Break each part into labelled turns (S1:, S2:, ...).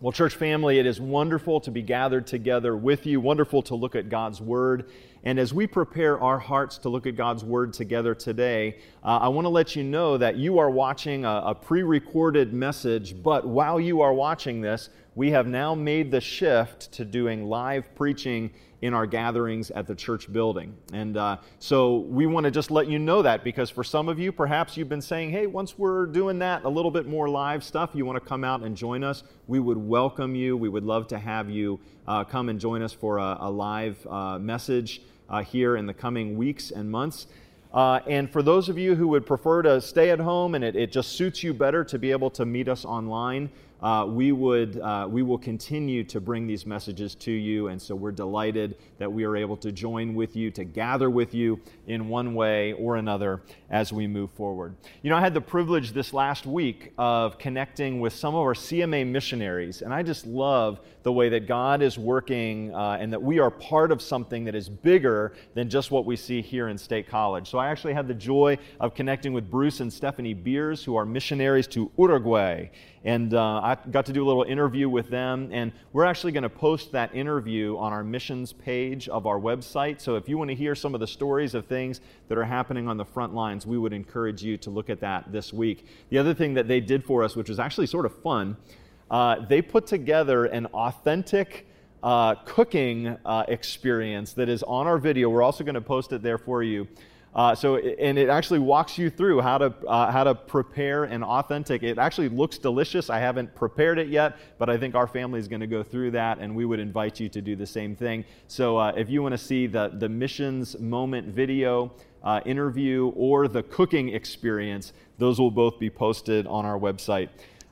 S1: Well, church family, it is wonderful to be gathered together with you, wonderful to look at God's Word. And as we prepare our hearts to look at God's Word together today, uh, I want to let you know that you are watching a, a pre recorded message, but while you are watching this, we have now made the shift to doing live preaching in our gatherings at the church building. And uh, so we want to just let you know that because for some of you, perhaps you've been saying, hey, once we're doing that, a little bit more live stuff, you want to come out and join us. We would welcome you. We would love to have you uh, come and join us for a, a live uh, message uh, here in the coming weeks and months. Uh, and for those of you who would prefer to stay at home and it, it just suits you better to be able to meet us online, uh, we, would, uh, we will continue to bring these messages to you. And so we're delighted that we are able to join with you, to gather with you in one way or another as we move forward. You know, I had the privilege this last week of connecting with some of our CMA missionaries, and I just love the way that God is working uh, and that we are part of something that is bigger than just what we see here in State College. So I actually had the joy of connecting with Bruce and Stephanie Beers, who are missionaries to Uruguay. And uh, I got to do a little interview with them, and we're actually going to post that interview on our missions page of our website. So if you want to hear some of the stories of things that are happening on the front lines, we would encourage you to look at that this week. The other thing that they did for us, which was actually sort of fun, uh, they put together an authentic uh, cooking uh, experience that is on our video. We're also going to post it there for you. Uh, so, and it actually walks you through how to, uh, how to prepare an authentic. It actually looks delicious. I haven't prepared it yet, but I think our family is going to go through that, and we would invite you to do the same thing. So, uh, if you want to see the, the missions moment video, uh, interview, or the cooking experience, those will both be posted on our website.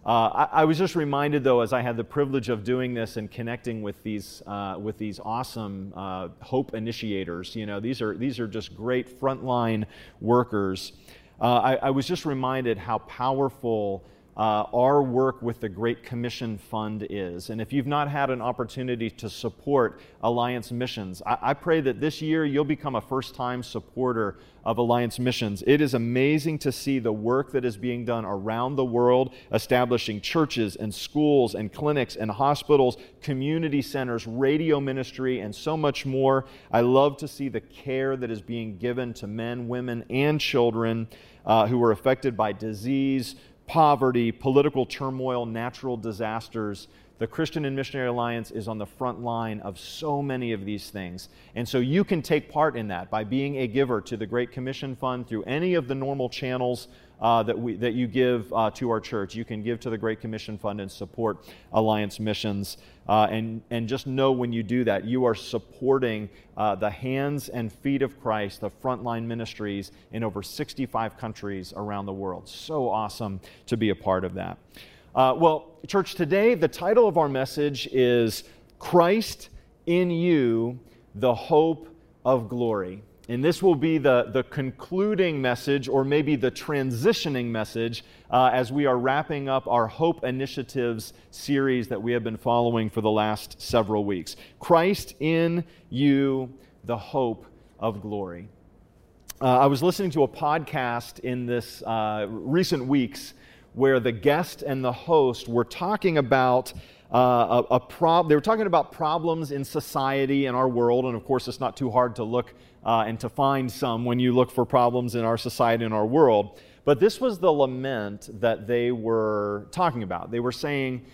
S1: Uh, I, I, was just reminded, though, as I had the privilege of doing this and connecting with these uh, with these awesome uh, hope initiators. You know, these are these are just great frontline workers. Uh, I, I, was just reminded how powerful uh, our work with the Great Commission Fund is. And if you've not had an opportunity to support Alliance Missions, I, I pray that this year you'll become a first time supporter of Alliance Missions. It is amazing to see the work that is being done around the world, establishing churches and schools and clinics and hospitals, community centers, radio ministry, and so much more. I love to see the care that is being given to men, women, and children uh, who are affected by disease poverty, political turmoil, natural disasters. The Christian and Missionary Alliance is on the front line of so many of these things. And so you can take part in that by being a giver to the Great Commission Fund through any of the normal channels uh, that, we, that you give uh, to our church. You can give to the Great Commission Fund and support Alliance missions. Uh, and, and just know when you do that, you are supporting uh, the hands and feet of Christ, the frontline ministries in over 65 countries around the world. So awesome to be a part of that. Uh, well, church, today the title of our message is Christ in You, the Hope of Glory. And this will be the, the concluding message, or maybe the transitioning message, uh, as we are wrapping up our Hope Initiatives series that we have been following for the last several weeks. Christ in you, the hope of glory. Uh, I was listening to a podcast in this uh, recent weeks where the guest and the host were talking about uh, a, a prob- they were talking about problems in society and our world, and of course, it's not too hard to look uh, and to find some when you look for problems in our society and our world. But this was the lament that they were talking about. They were saying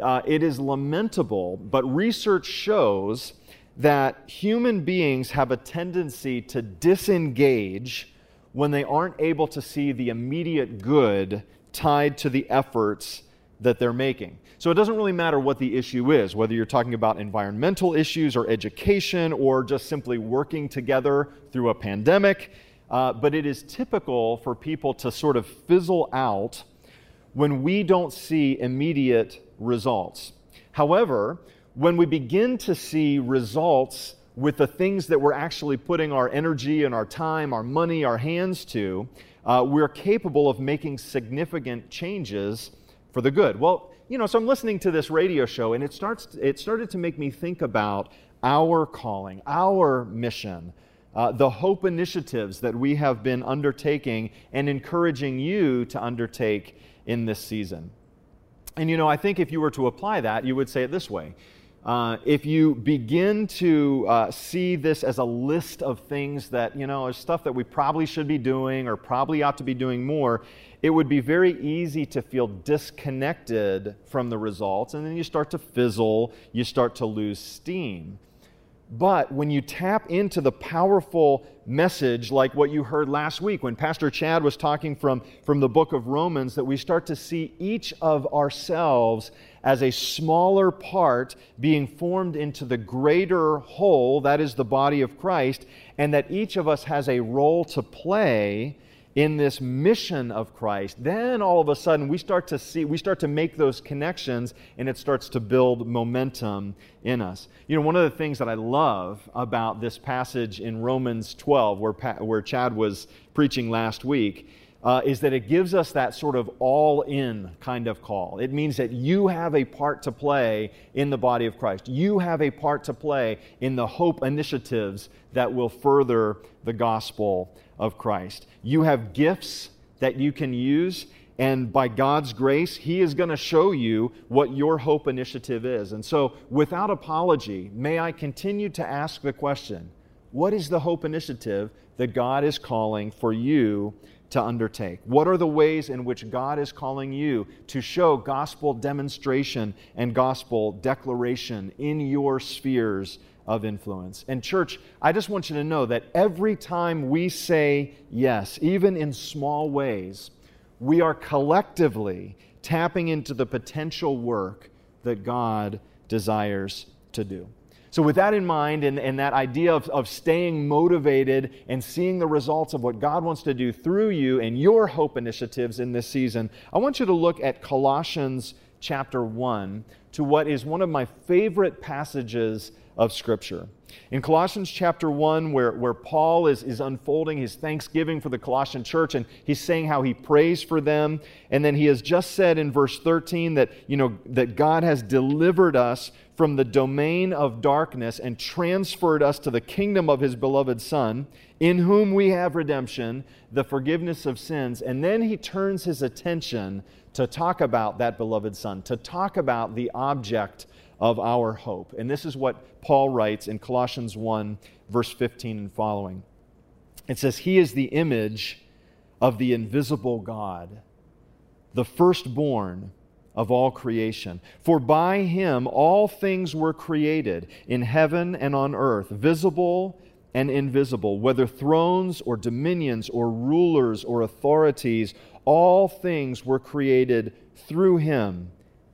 S1: uh, it is lamentable, but research shows that human beings have a tendency to disengage when they aren't able to see the immediate good tied to the efforts that they're making. So it doesn't really matter what the issue is, whether you're talking about environmental issues or education or just simply working together through a pandemic. Uh, but it is typical for people to sort of fizzle out when we don't see immediate results. However, when we begin to see results with the things that we're actually putting our energy and our time, our money, our hands to, uh, we're capable of making significant changes for the good. Well, you know, so I'm listening to this radio show, and it starts. It started to make me think about our calling, our mission, uh, the hope initiatives that we have been undertaking and encouraging you to undertake in this season. And you know, I think if you were to apply that, you would say it this way. Uh, if you begin to uh, see this as a list of things that, you know, is stuff that we probably should be doing or probably ought to be doing more, it would be very easy to feel disconnected from the results. And then you start to fizzle, you start to lose steam. But when you tap into the powerful message, like what you heard last week when Pastor Chad was talking from, from the book of Romans, that we start to see each of ourselves as a smaller part being formed into the greater whole, that is the body of Christ, and that each of us has a role to play in this mission of Christ, then all of a sudden we start to see, we start to make those connections and it starts to build momentum in us. You know, one of the things that I love about this passage in Romans 12, where, where Chad was preaching last week, uh, is that it gives us that sort of all in kind of call. It means that you have a part to play in the body of Christ. You have a part to play in the hope initiatives that will further the gospel of Christ. You have gifts that you can use, and by God's grace, He is going to show you what your hope initiative is. And so, without apology, may I continue to ask the question what is the hope initiative that God is calling for you to undertake? What are the ways in which God is calling you to show gospel demonstration and gospel declaration in your spheres of influence? And, church, I just want you to know that every time we say yes, even in small ways, we are collectively tapping into the potential work that God desires to do. So, with that in mind, and, and that idea of, of staying motivated and seeing the results of what God wants to do through you and your hope initiatives in this season, I want you to look at Colossians chapter 1 to what is one of my favorite passages of Scripture. In Colossians chapter 1, where, where Paul is, is unfolding his thanksgiving for the Colossian church, and he's saying how he prays for them. And then he has just said in verse 13 that, you know, that God has delivered us from the domain of darkness and transferred us to the kingdom of his beloved Son, in whom we have redemption, the forgiveness of sins. And then he turns his attention to talk about that beloved Son, to talk about the object of our hope. And this is what Paul writes in Colossians 1, verse 15 and following. It says, He is the image of the invisible God, the firstborn of all creation. For by him all things were created in heaven and on earth, visible and invisible, whether thrones or dominions or rulers or authorities, all things were created through him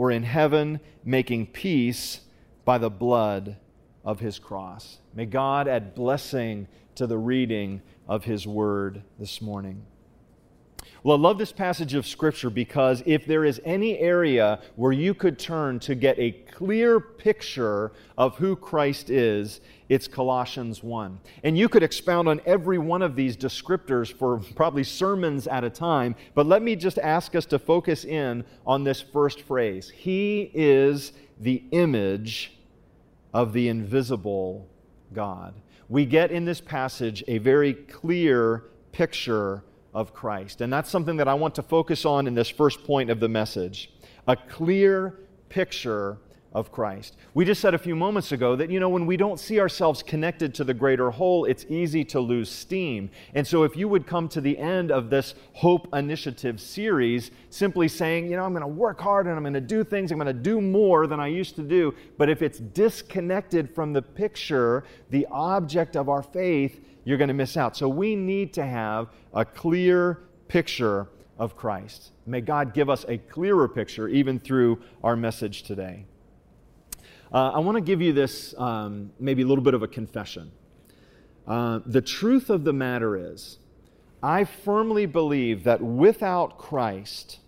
S1: or in heaven, making peace by the blood of his cross. May God add blessing to the reading of his word this morning. Well, I love this passage of Scripture because if there is any area where you could turn to get a clear picture of who Christ is, it's Colossians 1. And you could expound on every one of these descriptors for probably sermons at a time, but let me just ask us to focus in on this first phrase He is the image of the invisible God. We get in this passage a very clear picture of Christ. And that's something that I want to focus on in this first point of the message a clear picture of Christ. We just said a few moments ago that, you know, when we don't see ourselves connected to the greater whole, it's easy to lose steam. And so, if you would come to the end of this Hope Initiative series simply saying, you know, I'm going to work hard and I'm going to do things, I'm going to do more than I used to do, but if it's disconnected from the picture, the object of our faith, you're going to miss out. So we need to have a clear picture of Christ. May God give us a clearer picture even through our message today. Uh, I want to give you this um, maybe a little bit of a confession. Uh, the truth of the matter is, I firmly believe that without Christ,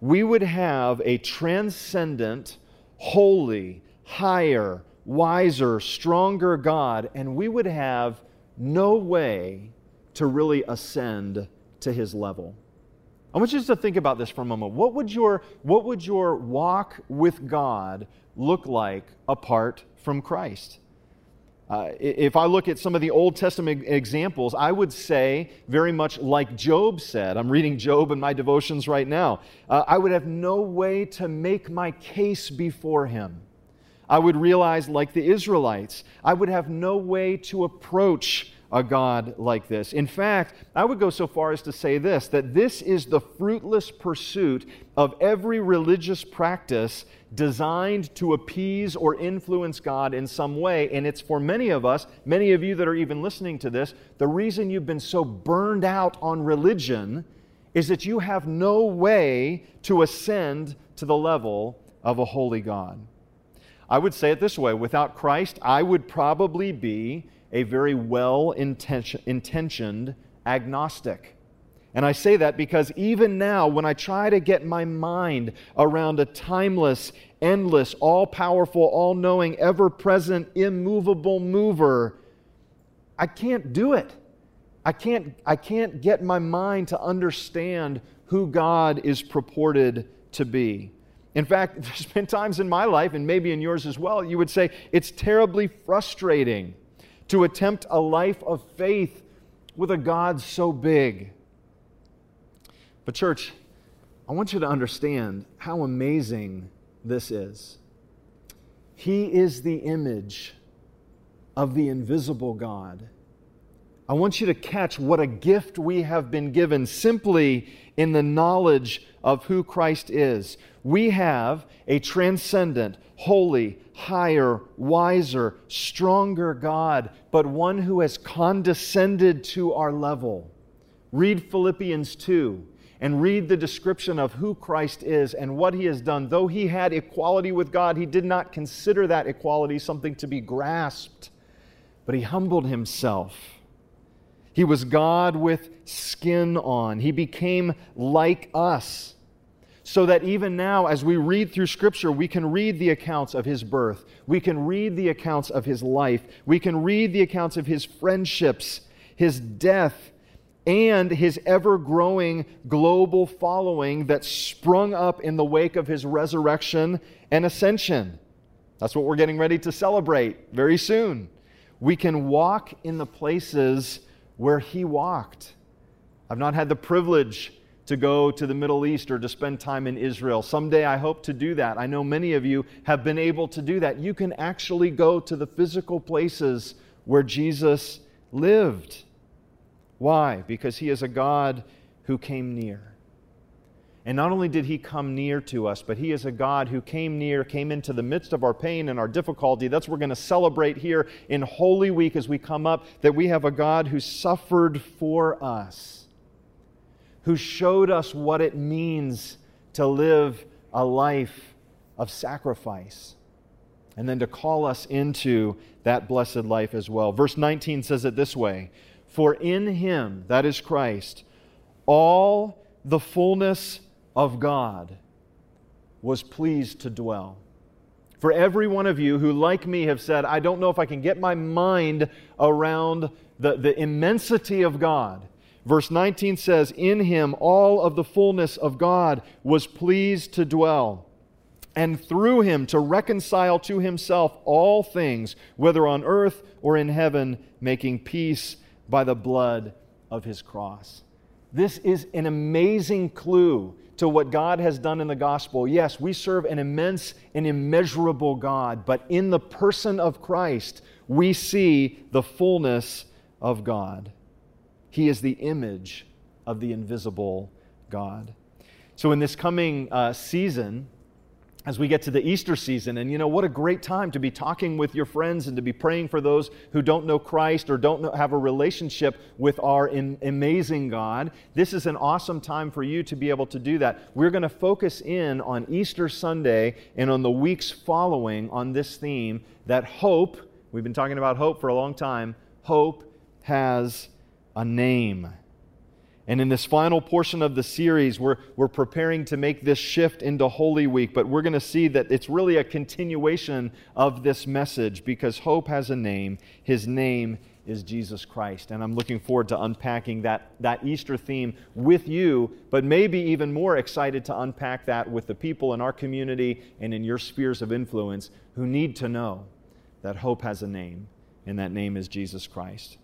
S1: we would have a transcendent, holy, higher, wiser, stronger God, and we would have no way to really ascend to his level. I want you just to think about this for a moment. What would your, what would your walk with God look like apart from Christ? Uh, if I look at some of the Old Testament examples, I would say, very much like Job said, I'm reading Job in my devotions right now, uh, I would have no way to make my case before him. I would realize, like the Israelites, I would have no way to approach a God like this. In fact, I would go so far as to say this that this is the fruitless pursuit of every religious practice designed to appease or influence God in some way. And it's for many of us, many of you that are even listening to this, the reason you've been so burned out on religion is that you have no way to ascend to the level of a holy God. I would say it this way without Christ, I would probably be a very well intentioned agnostic. And I say that because even now, when I try to get my mind around a timeless, endless, all powerful, all knowing, ever present, immovable mover, I can't do it. I can't, I can't get my mind to understand who God is purported to be. In fact, there's been times in my life, and maybe in yours as well, you would say it's terribly frustrating to attempt a life of faith with a God so big. But, church, I want you to understand how amazing this is. He is the image of the invisible God. I want you to catch what a gift we have been given simply in the knowledge of who Christ is. We have a transcendent, holy, higher, wiser, stronger God, but one who has condescended to our level. Read Philippians 2 and read the description of who Christ is and what he has done. Though he had equality with God, he did not consider that equality something to be grasped, but he humbled himself. He was God with skin on. He became like us so that even now, as we read through Scripture, we can read the accounts of his birth, we can read the accounts of his life, we can read the accounts of his friendships, his death, and his ever growing global following that sprung up in the wake of his resurrection and ascension. That's what we're getting ready to celebrate very soon. We can walk in the places where he walked. I've not had the privilege to go to the Middle East or to spend time in Israel. Someday I hope to do that. I know many of you have been able to do that. You can actually go to the physical places where Jesus lived. Why? Because he is a God who came near. And not only did he come near to us, but he is a God who came near, came into the midst of our pain and our difficulty. That's what we're going to celebrate here in Holy Week as we come up, that we have a God who suffered for us who showed us what it means to live a life of sacrifice and then to call us into that blessed life as well. Verse 19 says it this way For in him, that is Christ, all the fullness of God was pleased to dwell. For every one of you who, like me, have said, I don't know if I can get my mind around the, the immensity of God Verse 19 says, In him all of the fullness of God was pleased to dwell, and through him to reconcile to himself all things, whether on earth or in heaven, making peace by the blood of his cross. This is an amazing clue to what God has done in the gospel. Yes, we serve an immense and immeasurable God, but in the person of Christ, we see the fullness of God. He is the image of the invisible God. So, in this coming uh, season, as we get to the Easter season, and you know, what a great time to be talking with your friends and to be praying for those who don't know Christ or don't know, have a relationship with our in, amazing God. This is an awesome time for you to be able to do that. We're going to focus in on Easter Sunday and on the weeks following on this theme that hope, we've been talking about hope for a long time, hope has a name. And in this final portion of the series, we're, we're preparing to make this shift into Holy Week, but we're going to see that it's really a continuation of this message because hope has a name. His name is Jesus Christ. And I'm looking forward to unpacking that, that Easter theme with you, but maybe even more excited to unpack that with the people in our community and in your spheres of influence who need to know that hope has a name, and that name is Jesus Christ.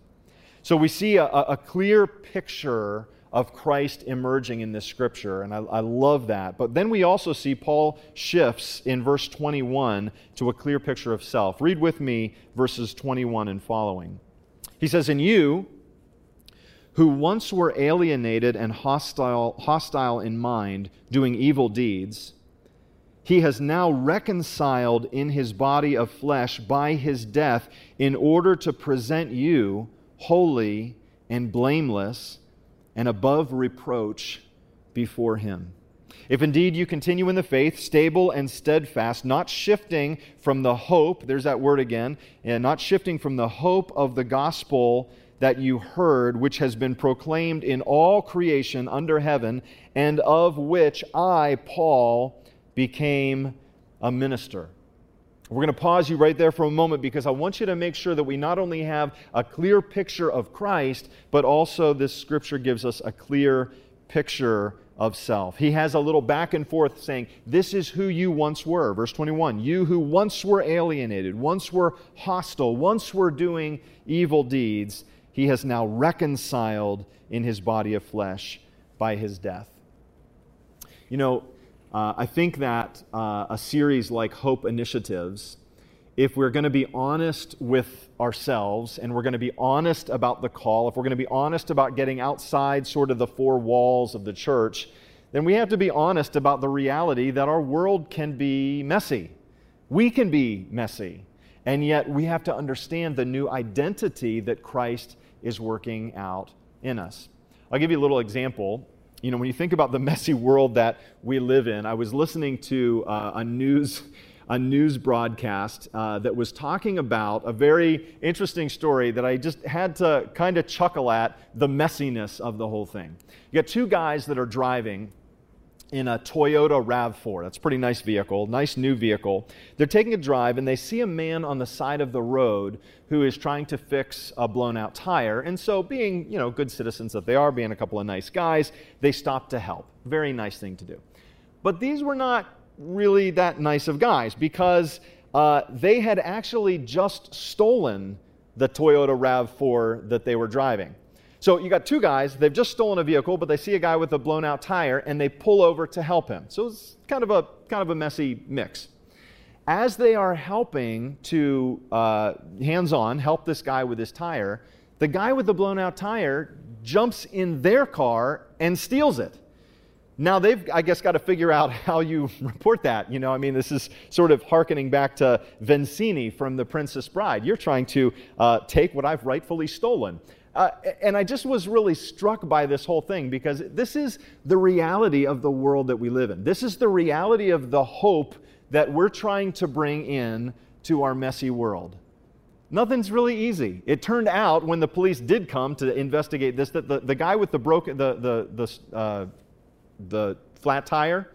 S1: So we see a, a clear picture of Christ emerging in this scripture, and I, I, love that. But then we also see Paul shifts in verse 21 to a clear picture of self. Read with me verses 21 and following. He says, "In you, who once were alienated and hostile, hostile in mind, doing evil deeds, he has now reconciled in his body of flesh by his death in order to present you holy and blameless and above reproach before him. If indeed you continue in the faith, stable and steadfast, not shifting from the hope, there's that word again, and not shifting from the hope of the gospel that you heard, which has been proclaimed in all creation under heaven, and of which I, Paul, became a minister. We're going to pause you right there for a moment because I want you to make sure that we not only have a clear picture of Christ, but also this scripture gives us a clear picture of self. He has a little back and forth saying, This is who you once were. Verse 21 You who once were alienated, once were hostile, once were doing evil deeds, he has now reconciled in his body of flesh by his death. You know, uh, I think that uh, a series like Hope Initiatives, if we're going to be honest with ourselves and we're going to be honest about the call, if we're going to be honest about getting outside sort of the four walls of the church, then we have to be honest about the reality that our world can be messy. We can be messy. And yet we have to understand the new identity that Christ is working out in us. I'll give you a little example you know, when you think about the messy world that we live in, I was listening to uh, a news a news broadcast uh, that was talking about a very interesting story that I just had to kind of chuckle at the messiness of the whole thing. You got two guys that are driving in a Toyota RAV4. That's a pretty nice vehicle, nice new vehicle. They're taking a drive and they see a man on the side of the road who is trying to fix a blown out tire. And so, being, you know, good citizens that they are, being a couple of nice guys, they stop to help. Very nice thing to do. But these were not really that nice of guys because uh, they had actually just stolen the Toyota RAV4 that they were driving. So you got two guys, they've just stolen a vehicle, but they see a guy with a blown out tire and they pull over to help him. So it's kind of a kind of a messy mix. As they are helping to uh, hands on help this guy with his tire, the guy with the blown out tire jumps in their car and steals it. Now they've, I guess, got to figure out how you report that. You know, I mean, this is sort of harkening back to Vizzini from The Princess Bride. You're trying to uh, take what I've rightfully stolen. Uh, and I just was really struck by this whole thing because this is the reality of the world that we live in. This is the reality of the hope that we're trying to bring in to our messy world. Nothing's really easy. It turned out when the police did come to investigate this that the, the guy with the broken the the the, uh, the flat tire,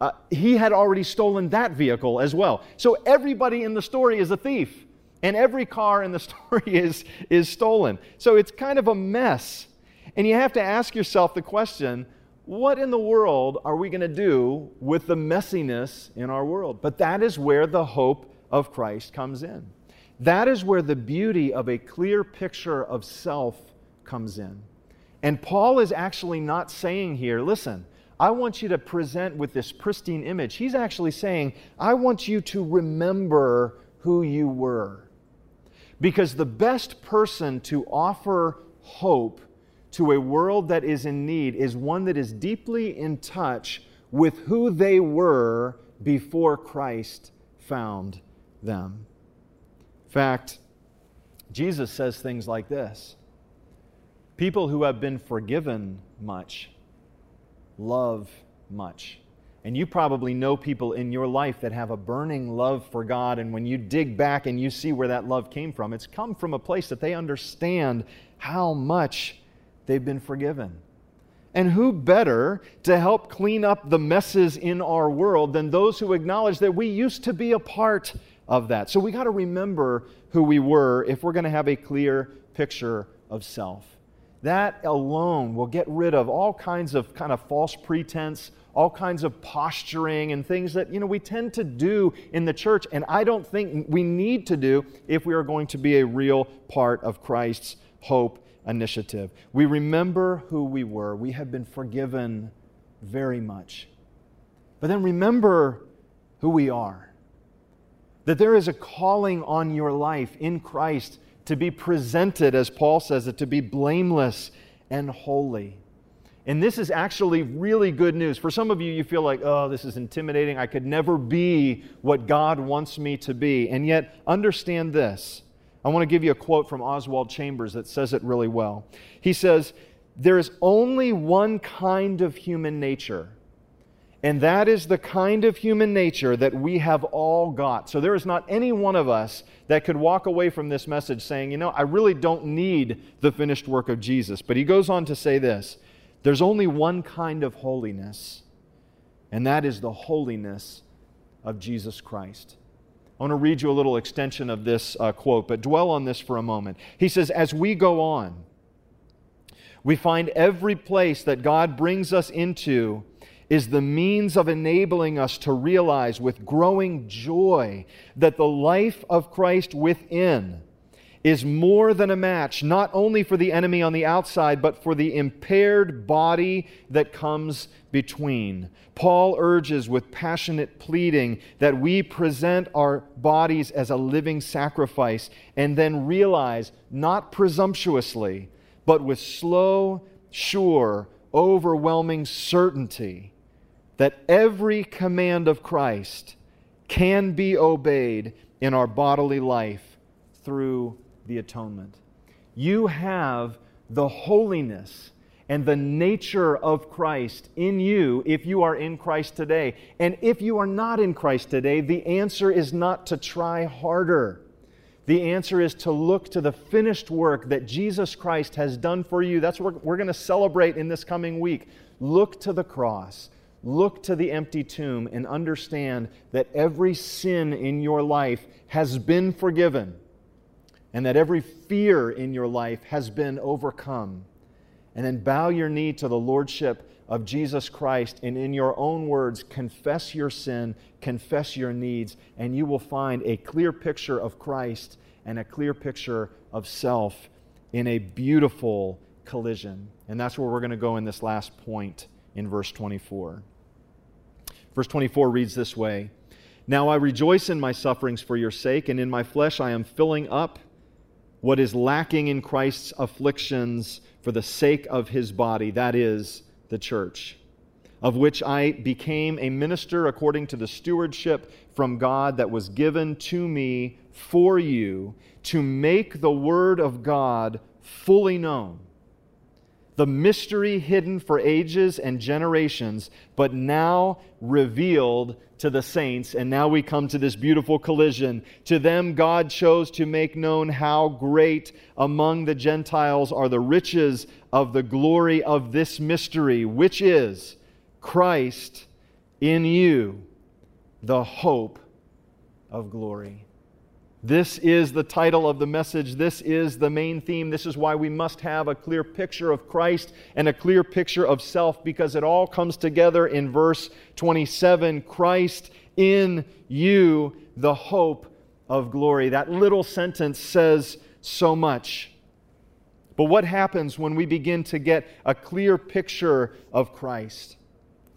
S1: uh, he had already stolen that vehicle as well. So everybody in the story is a thief. And every car in the story is, is stolen. So it's kind of a mess. And you have to ask yourself the question what in the world are we going to do with the messiness in our world? But that is where the hope of Christ comes in. That is where the beauty of a clear picture of self comes in. And Paul is actually not saying here, listen, I want you to present with this pristine image. He's actually saying, I want you to remember who you were. Because the best person to offer hope to a world that is in need is one that is deeply in touch with who they were before Christ found them. In fact, Jesus says things like this People who have been forgiven much love much. And you probably know people in your life that have a burning love for God. And when you dig back and you see where that love came from, it's come from a place that they understand how much they've been forgiven. And who better to help clean up the messes in our world than those who acknowledge that we used to be a part of that? So we got to remember who we were if we're going to have a clear picture of self. That alone will get rid of all kinds of kind of false pretense, all kinds of posturing and things that, you know, we tend to do in the church and I don't think we need to do if we are going to be a real part of Christ's hope initiative. We remember who we were. We have been forgiven very much. But then remember who we are. That there is a calling on your life in Christ to be presented, as Paul says it, to be blameless and holy. And this is actually really good news. For some of you, you feel like, oh, this is intimidating. I could never be what God wants me to be. And yet, understand this. I want to give you a quote from Oswald Chambers that says it really well. He says, There is only one kind of human nature, and that is the kind of human nature that we have all got. So there is not any one of us that could walk away from this message saying, You know, I really don't need the finished work of Jesus. But he goes on to say this there's only one kind of holiness, and that is the holiness of Jesus Christ. I want to read you a little extension of this uh, quote, but dwell on this for a moment. He says, As we go on, we find every place that God brings us into is the means of enabling us to realize with growing joy that the life of Christ within is more than a match, not only for the enemy on the outside, but for the impaired body that comes between. Paul urges with passionate pleading that we present our bodies as a living sacrifice and then realize, not presumptuously, but with slow, sure, overwhelming certainty, that every command of Christ can be obeyed in our bodily life through the atonement. You have the holiness and the nature of Christ in you if you are in Christ today. And if you are not in Christ today, the answer is not to try harder. The answer is to look to the finished work that Jesus Christ has done for you. That's what we're going to celebrate in this coming week. Look to the cross. Look to the empty tomb and understand that every sin in your life has been forgiven and that every fear in your life has been overcome. And then bow your knee to the Lordship of Jesus Christ, and in your own words, confess your sin, confess your needs, and you will find a clear picture of Christ and a clear picture of self in a beautiful collision. And that's where we're going to go in this last point in verse 24. Verse 24 reads this way Now I rejoice in my sufferings for your sake, and in my flesh I am filling up what is lacking in Christ's afflictions for the sake of his body, that is, the church, of which I became a minister according to the stewardship from God that was given to me for you to make the word of God fully known the mystery hidden for ages and generations, but now revealed to the saints. And now we come to this beautiful collision. To them, God chose to make known how great among the Gentiles are the riches of the glory of this mystery, which is Christ in you, the hope of glory. This is the title of the message. This is the main theme. This is why we must have a clear picture of Christ and a clear picture of self because it all comes together in verse 27 Christ in you, the hope of glory. That little sentence says so much. But what happens when we begin to get a clear picture of Christ?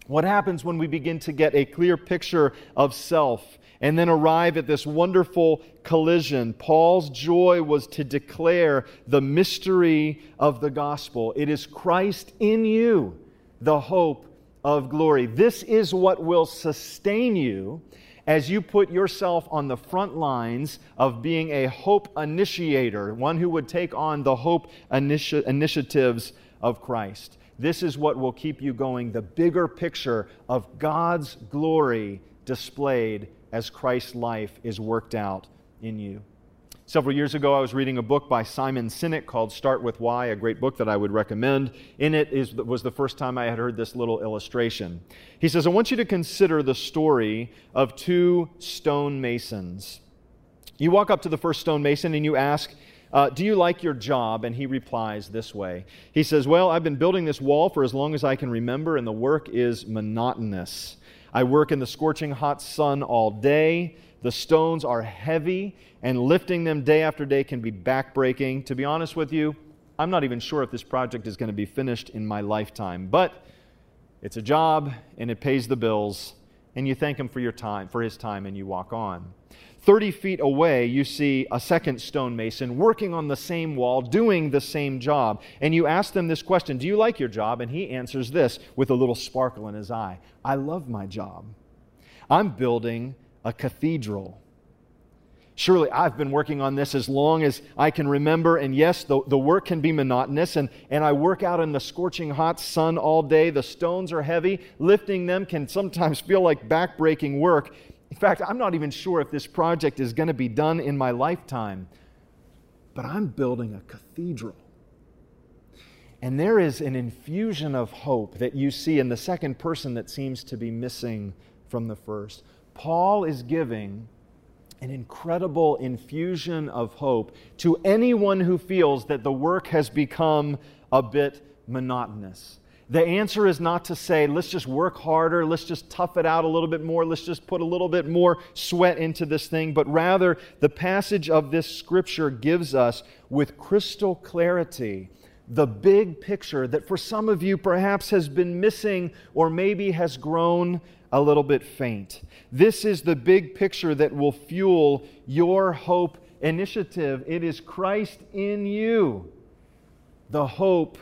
S1: What happens when we begin to get a clear picture of self? and then arrive at this wonderful collision. Paul's joy was to declare the mystery of the gospel. It is Christ in you, the hope of glory. This is what will sustain you as you put yourself on the front lines of being a hope initiator, one who would take on the hope initi- initiatives of Christ. This is what will keep you going, the bigger picture of God's glory displayed as Christ's life is worked out in you. Several years ago, I was reading a book by Simon Sinek called Start with Why, a great book that I would recommend. In it is, was the first time I had heard this little illustration. He says, I want you to consider the story of two stonemasons. You walk up to the first stonemason and you ask, uh, Do you like your job? And he replies this way He says, Well, I've been building this wall for as long as I can remember, and the work is monotonous. I work in the scorching hot sun all day. The stones are heavy, and lifting them day after day can be backbreaking. To be honest with you, I'm not even sure if this project is going to be finished in my lifetime, but it's a job and it pays the bills, and you thank him for your time, for his time, and you walk on. 30 feet away, you see a second stonemason working on the same wall, doing the same job. And you ask them this question Do you like your job? And he answers this with a little sparkle in his eye I love my job. I'm building a cathedral. Surely I've been working on this as long as I can remember, and yes, the, the work can be monotonous, and, and I work out in the scorching hot sun all day. The stones are heavy. Lifting them can sometimes feel like backbreaking work. In fact, I'm not even sure if this project is going to be done in my lifetime, but I'm building a cathedral. And there is an infusion of hope that you see in the second person that seems to be missing from the first. Paul is giving an incredible infusion of hope to anyone who feels that the work has become a bit monotonous. The answer is not to say, let's just work harder, let's just tough it out a little bit more, let's just put a little bit more sweat into this thing, but rather the passage of this scripture gives us with crystal clarity the big picture that for some of you perhaps has been missing or maybe has grown a little bit faint. This is the big picture that will fuel your hope initiative. It is Christ in you, the hope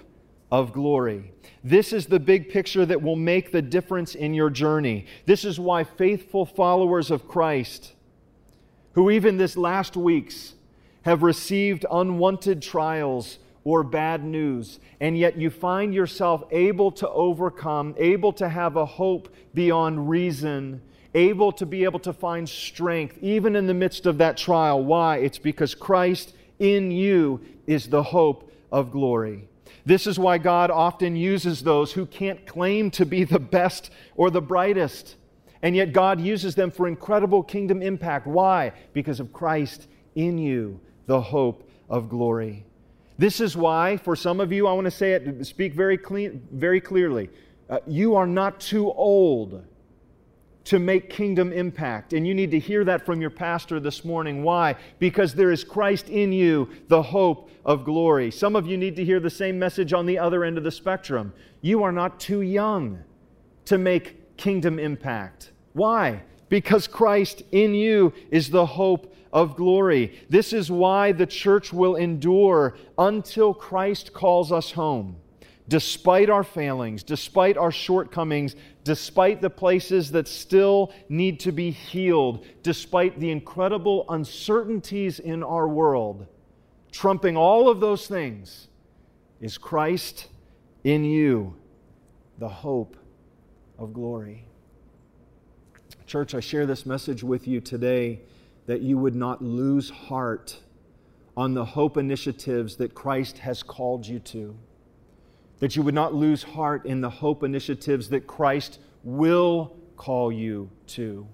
S1: of glory. This is the big picture that will make the difference in your journey. This is why faithful followers of Christ, who even this last weeks have received unwanted trials, or bad news, and yet you find yourself able to overcome, able to have a hope beyond reason, able to be able to find strength even in the midst of that trial. Why? It's because Christ in you is the hope of glory. This is why God often uses those who can't claim to be the best or the brightest. And yet God uses them for incredible kingdom impact. Why? Because of Christ in you, the hope of glory. This is why, for some of you, I want to say it, speak very, clean, very clearly. Uh, you are not too old to make kingdom impact. And you need to hear that from your pastor this morning. Why? Because there is Christ in you, the hope of glory. Some of you need to hear the same message on the other end of the spectrum. You are not too young to make kingdom impact. Why? Because Christ in you is the hope of glory. This is why the church will endure until Christ calls us home. Despite our failings, despite our shortcomings, despite the places that still need to be healed, despite the incredible uncertainties in our world, trumping all of those things is Christ in you, the hope of glory. Church, I share this message with you today that you would not lose heart on the hope initiatives that Christ has called you to. That you would not lose heart in the hope initiatives that Christ will call you to.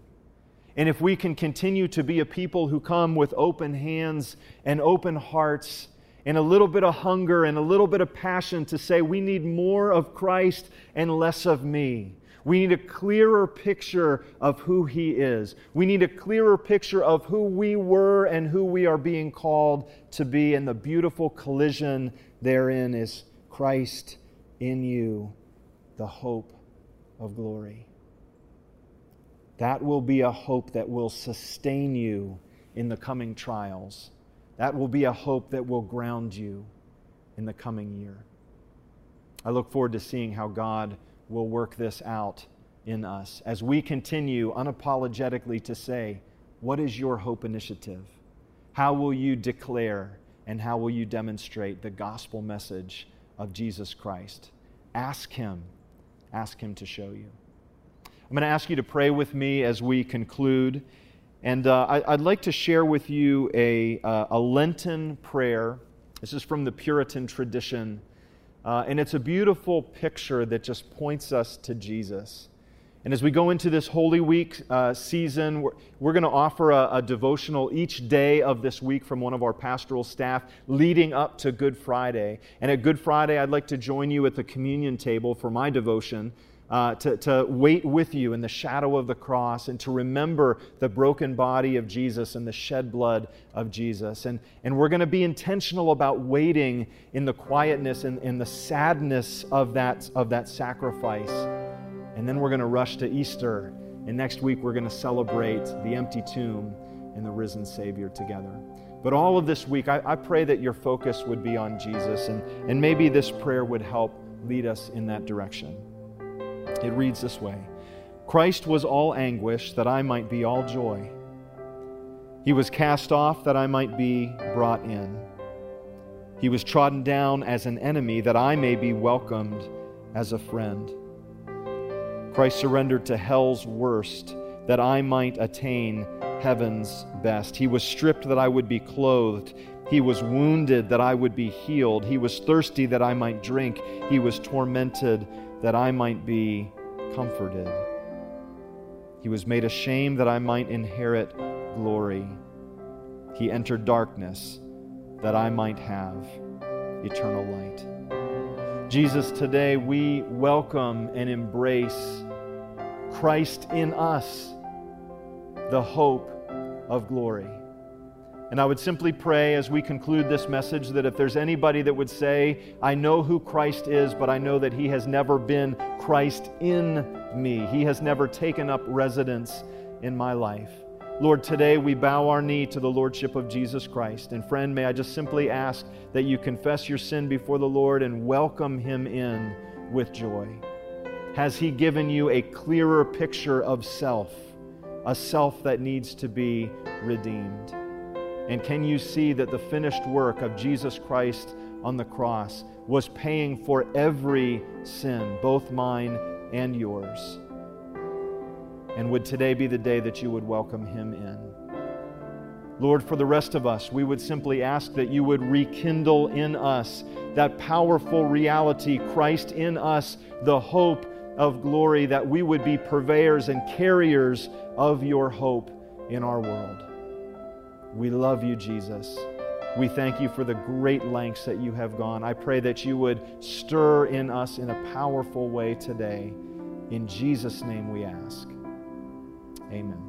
S1: And if we can continue to be a people who come with open hands and open hearts and a little bit of hunger and a little bit of passion to say, we need more of Christ and less of me, we need a clearer picture of who He is. We need a clearer picture of who we were and who we are being called to be. And the beautiful collision therein is Christ in you, the hope of glory. That will be a hope that will sustain you in the coming trials. That will be a hope that will ground you in the coming year. I look forward to seeing how God will work this out in us as we continue unapologetically to say, What is your hope initiative? How will you declare and how will you demonstrate the gospel message of Jesus Christ? Ask Him. Ask Him to show you. I'm going to ask you to pray with me as we conclude. And uh, I, would like to share with you a, uh, a Lenten prayer. This is from the Puritan tradition. Uh, and it's a beautiful picture that just points us to Jesus. And as we go into this Holy Week uh, season, we're, we're going to offer a, a, devotional each day of this week from one of our pastoral staff leading up to Good Friday. And at Good Friday, I'd like to join you at the communion table for my devotion. Uh, to, to wait with you in the shadow of the cross and to remember the broken body of Jesus and the shed blood of Jesus. And, and we're going to be intentional about waiting in the quietness and in the sadness of that, of that sacrifice and then we're going to rush to Easter. And next week, we're going to celebrate the empty tomb and the risen Savior together. But all of this week, I, I, pray that your focus would be on Jesus, and, and maybe this prayer would help lead us in that direction. It reads this way Christ was all anguish that I might be all joy. He was cast off that I might be brought in. He was trodden down as an enemy that I may be welcomed as a friend. Christ surrendered to hell's worst that I might attain heaven's best. He was stripped that I would be clothed. He was wounded that I would be healed. He was thirsty that I might drink. He was tormented that I might be comforted. He was made ashamed that I might inherit glory. He entered darkness that I might have eternal light. Jesus, today we welcome and embrace Christ in us, the hope of glory. And I would simply pray as we conclude this message that if there's anybody that would say, I know who Christ is, but I know that he has never been Christ in me, he has never taken up residence in my life. Lord, today we bow our knee to the Lordship of Jesus Christ. And friend, may I just simply ask that you confess your sin before the Lord and welcome him in with joy. Has He given you a clearer picture of self, a self that needs to be redeemed? And can you see that the finished work of Jesus Christ on the cross was paying for every sin, both mine and yours? And would today be the day that you would welcome Him in? Lord, for the rest of us, we would simply ask that you would rekindle in us that powerful reality, Christ in us, the hope of glory, that we would be purveyors and carriers of your hope in our world. We love you, Jesus. We thank you for the great lengths that you have gone. I pray that you would stir in us in a powerful way today. In Jesus' name we ask. Amen.